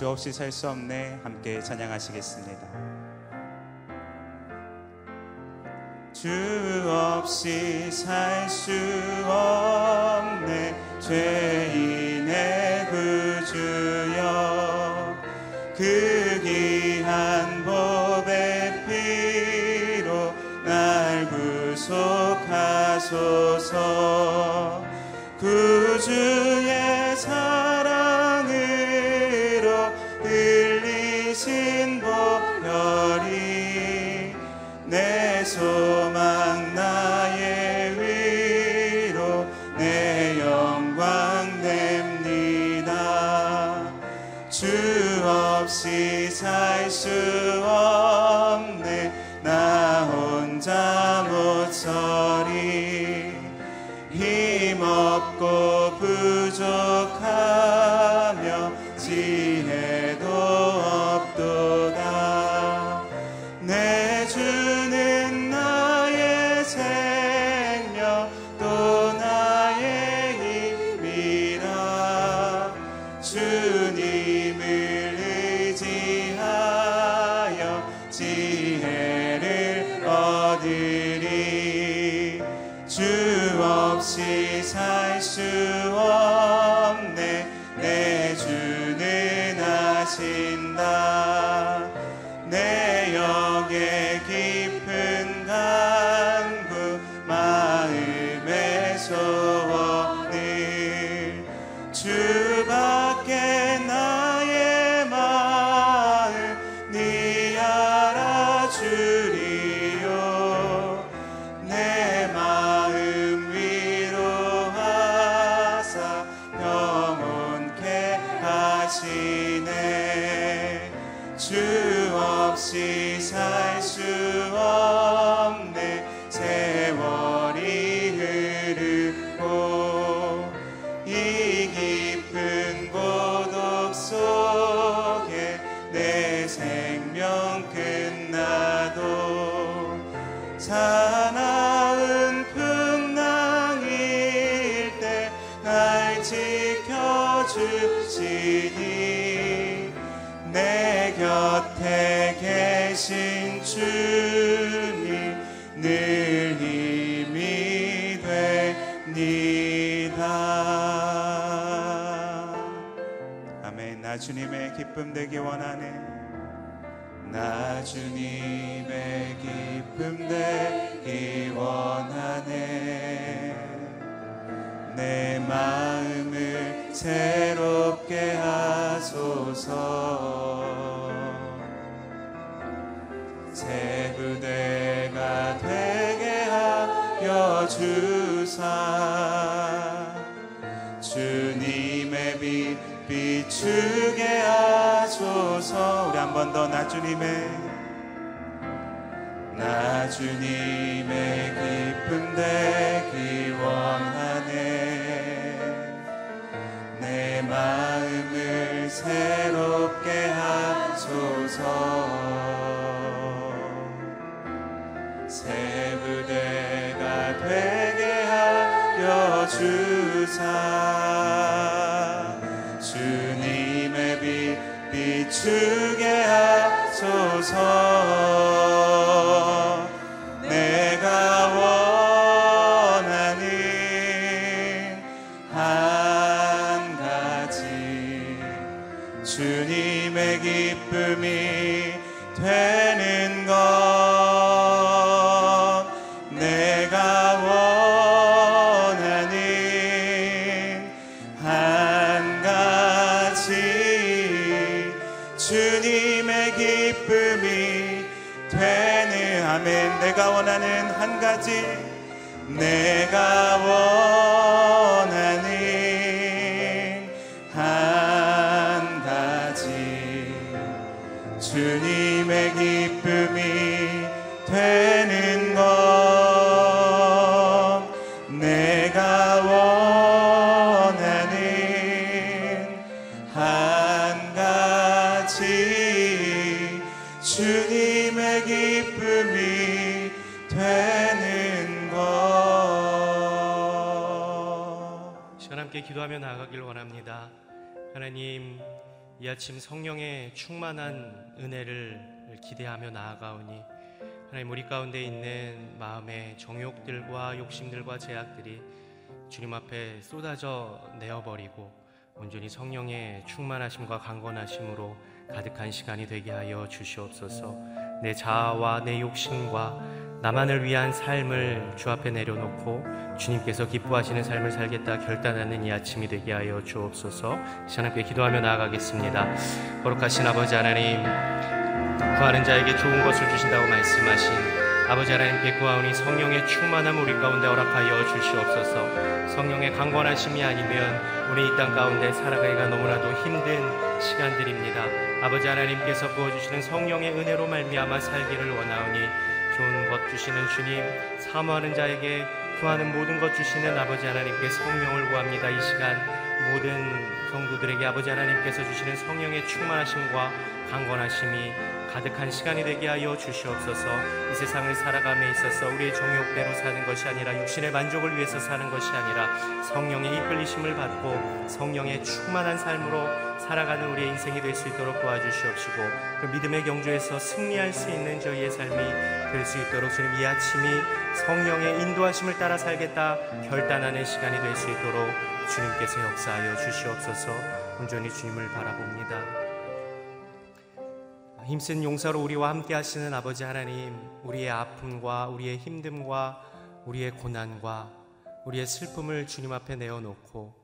주 없이 살 수 없네. 함께 찬양하시겠습니다. 주 없이 살 수 없네. 죄인의 구주여 그 귀한 법의 피로 날 구속하소서. 구주 내 소망 나의 위로 내 영광 됩니다. 주 없이 살 수 없네. 나 혼자 못 서리 힘없고 부족 주 없이 살 수 없네. 세월이 흐르고 이 깊은 고독 속에 내 생명 끝나도 늘 힘이 됩니다. 아멘. 나 주님의 기쁨 되기 원하네. 나 주님의 기쁨 되기 원하네. 내 마음을 새롭게 하소서 주사. 주님의 빛 비추게 하소서. 우리 한 번 더 나 주님의 나 주님의 기쁨 되기 주님의 빛 비추게 하소서. 내가 원하는 한 가지 주님의 기쁨이 되는 것 주님의 기쁨이 되는 아멘. 내가 원하는 한 가지 내가 원하는 한 가지. 주님의 기쁨이 되는 함께 기도하며 나아가길 원합니다. 하나님, 이 아침 성령의 충만한 은혜를 기대하며 나아가오니 하나님 우리 가운데 있는 마음의 정욕들과 욕심들과 제약들이 주님 앞에 쏟아져 내어버리고 온전히 성령의 충만하심과 강건하심으로 가득한 시간이 되게 하여 주시옵소서 내 자아와 내 욕심과 나만을 위한 삶을 주 앞에 내려놓고 주님께서 기뻐하시는 삶을 살겠다 결단하는 이 아침이 되게 하여 주옵소서. 하나님께 기도하며 나아가겠습니다. 거룩하신 아버지 하나님 구하는 자에게 좋은 것을 주신다고 말씀하신 아버지 하나님께 구하오니 성령의 충만함 우리 가운데 허락하여 주시옵소서. 성령의 강건하심이 아니면 우리 이 땅 가운데 살아가기가 너무나도 힘든 시간들입니다. 아버지 하나님께서 부어주시는 성령의 은혜로 말미암아 살기를 원하오니 좋은 것 주시는 주님, 사모하는 자에게 구하는 모든 것 주시는 아버지 하나님께 성령을 구합니다. 이 시간 모든 성도들에게 아버지 하나님께서 주시는 성령의 충만하심과 강건하심이 가득한 시간이 되게 하여 주시옵소서. 이 세상을 살아감에 있어서 우리의 정욕대로 사는 것이 아니라 육신의 만족을 위해서 사는 것이 아니라 성령의 이끌리심을 받고 성령의 충만한 삶으로 살아가는 우리의 인생이 될 수 있도록 도와주시옵시고 그 믿음의 경주에서 승리할 수 있는 저희의 삶이 될 수 있도록 주님 이 아침이 성령의 인도하심을 따라 살겠다 결단하는 시간이 될 수 있도록 주님께서 역사하여 주시옵소서 온전히 주님을 바라봅니다. 힘쓴 용사로 우리와 함께 하시는 아버지 하나님, 우리의 아픔과 우리의 힘듦과 우리의 고난과 우리의 슬픔을 주님 앞에 내어놓고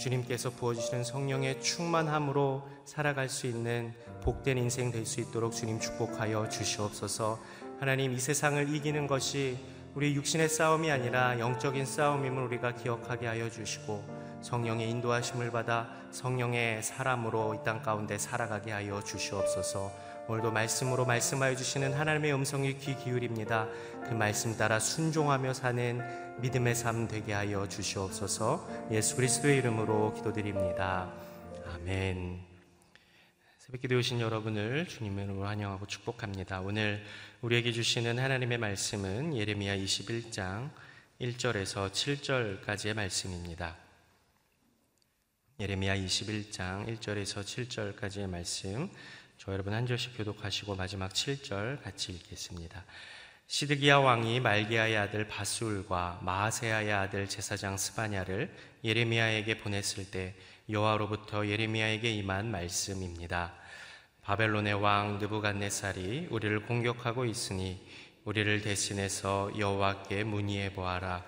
주님께서 부어주시는 성령의 충만함으로 살아갈 수 있는 복된 인생 될 수 있도록 주님 축복하여 주시옵소서. 하나님 이 세상을 이기는 것이 우리 육신의 싸움이 아니라 영적인 싸움임을 우리가 기억하게 하여 주시고 성령의 인도하심을 받아 성령의 사람으로 이 땅 가운데 살아가게 하여 주시옵소서. 오늘도 말씀으로 말씀하여 주시는 하나님의 음성에 귀 기울입니다. 그 말씀 따라 순종하며 사는 믿음의 삶 되게 하여 주시옵소서. 예수 그리스도의 이름으로 기도드립니다. 아멘. 새벽기도 오신 여러분을 주님의 이름으로 환영하고 축복합니다. 오늘 우리에게 주시는 하나님의 말씀은 예레미야 21장 1절에서 7절까지의 말씀입니다. 예레미야 21장 1절에서 7절까지의 말씀 저 여러분 한 절씩 교독하시고 마지막 7절 같이 읽겠습니다. 시드기야 왕이 말기야의 아들 바술과 마하세야의 아들 제사장 스바냐를 예레미야에게 보냈을 때 여호와로부터 예레미야에게 임한 말씀입니다. 바벨론의 왕 느부갓네살이 우리를 공격하고 있으니 우리를 대신해서 여호와께 문의해 보아라.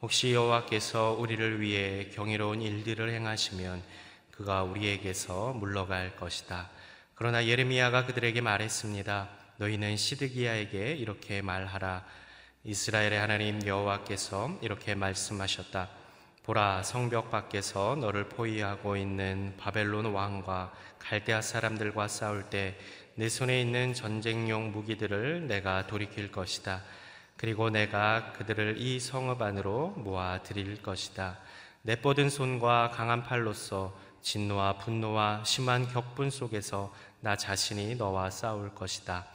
혹시 여호와께서 우리를 위해 경이로운 일들을 행하시면 그가 우리에게서 물러갈 것이다. 그러나 예레미야가 그들에게 말했습니다. 너희는 시드기야에게 이렇게 말하라. 이스라엘의 하나님 여호와께서 이렇게 말씀하셨다. 보라 성벽 밖에서 너를 포위하고 있는 바벨론 왕과 갈대아 사람들과 싸울 때 내 손에 있는 전쟁용 무기들을 내가 돌이킬 것이다. 그리고 내가 그들을 이 성읍 안으로 모아 드릴 것이다. 내 뻗은 손과 강한 팔로서 진노와 분노와 심한 격분 속에서 나 자신이 너와 싸울 것이다.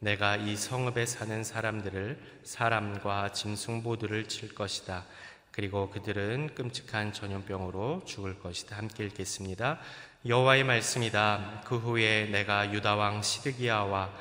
내가 이 성읍에 사는 사람들을 사람과 짐승 모두를 칠 것이다. 그리고 그들은 끔찍한 전염병으로 죽을 것이다. 함께 읽겠습니다. 여호와의 말씀이다. 그 후에 내가 유다 왕 시드기야와